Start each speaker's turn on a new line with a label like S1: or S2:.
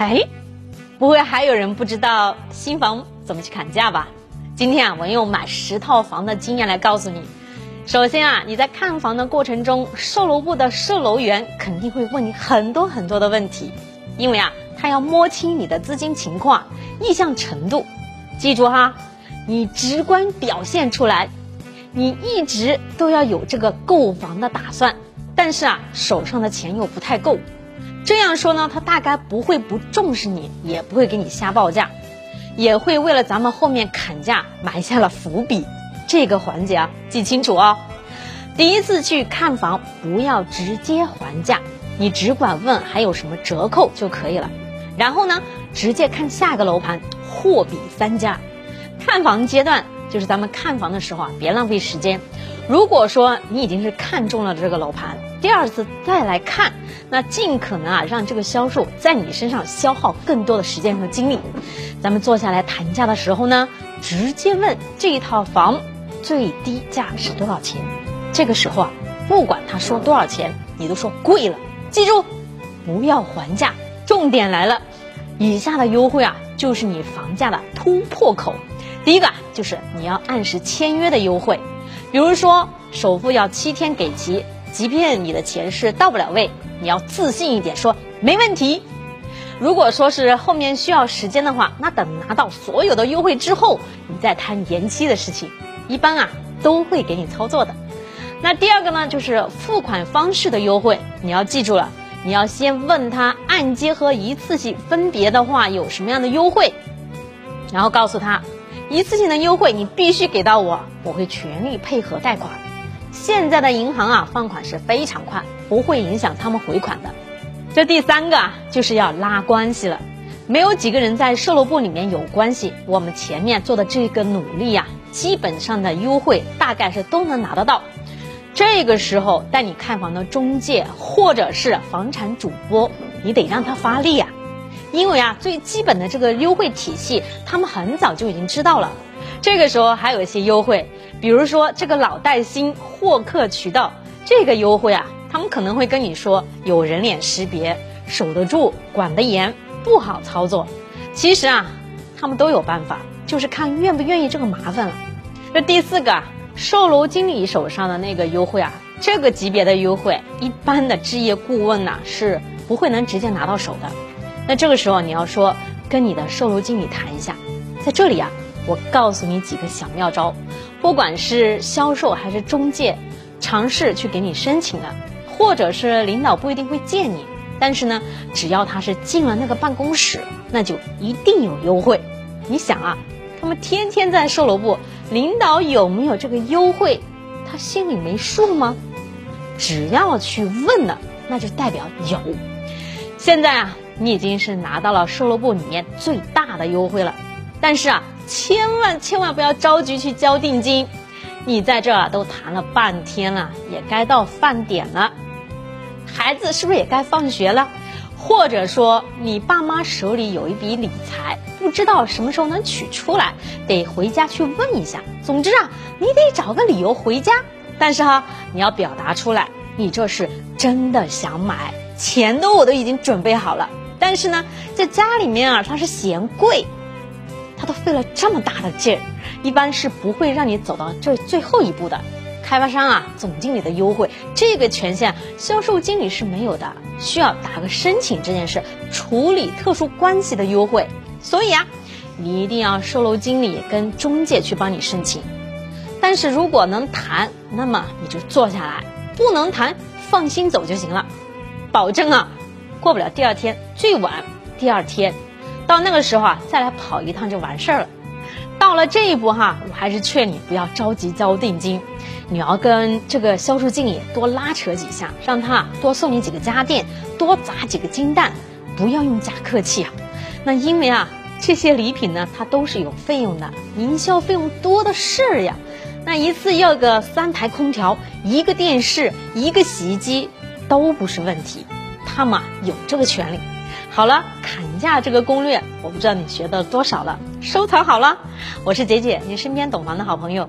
S1: 哎，不会还有人不知道新房怎么去砍价吧？今天啊，我用买十套房的经验来告诉你。首先啊，你在看房的过程中，售楼部的售楼员肯定会问你很多很多的问题，因为啊，他要摸清你的资金情况、意向程度。记住哈，你直观表现出来，你一直都要有这个购房的打算，但是啊，手上的钱又不太够。这样说呢，他大概不会不重视你，也不会给你瞎报价，也会为了咱们后面砍价埋下了伏笔。这个环节啊，记清楚哦。第一次去看房，不要直接还价，你只管问还有什么折扣就可以了。然后呢，直接看下个楼盘，货比三家。看房阶段就是咱们看房的时候啊，别浪费时间。如果说你已经是看中了这个楼盘，第二次再来看，那尽可能啊让这个销售在你身上消耗更多的时间和精力。咱们坐下来谈价的时候呢，直接问这一套房最低价是多少钱。这个时候啊，不管他说多少钱，你都说贵了。记住，不要还价。重点来了，以下的优惠啊，就是你房价的突破口。第一个就是你要按时签约的优惠，比如说首付要七天给齐。即便你的钱是到不了位，你要自信一点，说没问题。如果说是后面需要时间的话，那等拿到所有的优惠之后，你再谈延期的事情，一般啊都会给你操作的。那第二个呢，就是付款方式的优惠，你要记住了，你要先问他按揭和一次性分别的话有什么样的优惠，然后告诉他一次性的优惠你必须给到我，我会全力配合贷款。现在的银行啊，放款是非常快，不会影响他们回款的。这第三个啊，就是要拉关系了。没有几个人在售楼部里面有关系，我们前面做的这个努力呀，基本上的优惠大概是都能拿得到。这个时候带你看房的中介或者是房产主播，你得让他发力啊，因为啊，最基本的这个优惠体系，他们很早就已经知道了。这个时候还有一些优惠。比如说这个老带新获客渠道，这个优惠啊，他们可能会跟你说有人脸识别，守得住，管得严，不好操作。其实啊，他们都有办法，就是看愿不愿意这个麻烦了。这第四个，售楼经理手上的那个优惠啊，这个级别的优惠，一般的置业顾问呐是不会能直接拿到手的。那这个时候你要说跟你的售楼经理谈一下，在这里啊。我告诉你几个小妙招，不管是销售还是中介，尝试去给你申请的，或者是领导不一定会见你，但是呢，只要他是进了那个办公室，那就一定有优惠。你想啊，他们天天在售楼部，领导有没有这个优惠，他心里没数吗？只要去问了，那就代表有。现在啊，你已经是拿到了售楼部里面最大的优惠了，但是啊。千万千万不要着急去交定金，你在这儿都谈了半天了，也该到饭点了，孩子是不是也该放学了？或者说你爸妈手里有一笔理财，不知道什么时候能取出来，得回家去问一下。总之啊，你得找个理由回家，但是哈，你要表达出来，你这是真的想买，钱都我都已经准备好了，但是呢，在家里面啊，他是嫌贵。他都费了这么大的劲儿，一般是不会让你走到这最后一步的。开发商啊，总经理的优惠这个权限，销售经理是没有的，需要打个申请这件事，处理特殊关系的优惠。所以啊，你一定要售楼经理跟中介去帮你申请。但是如果能谈，那么你就坐下来；不能谈，放心走就行了。保证啊，过不了第二天，最晚第二天。到那个时候啊，再来跑一趟就完事儿了。到了这一步哈，我还是劝你不要着急交定金，你要跟这个销售经理多拉扯几下，让他多送你几个家电，多砸几个金蛋，不要用假客气啊。那因为啊，这些礼品呢，它都是有费用的，营销费用多的是呀。那一次要个三台空调、一个电视、一个洗衣机都不是问题，他们有这个权利。好了，砍价这个攻略，我不知道你学到多少了，收藏好了。我是姐姐，你身边懂房的好朋友。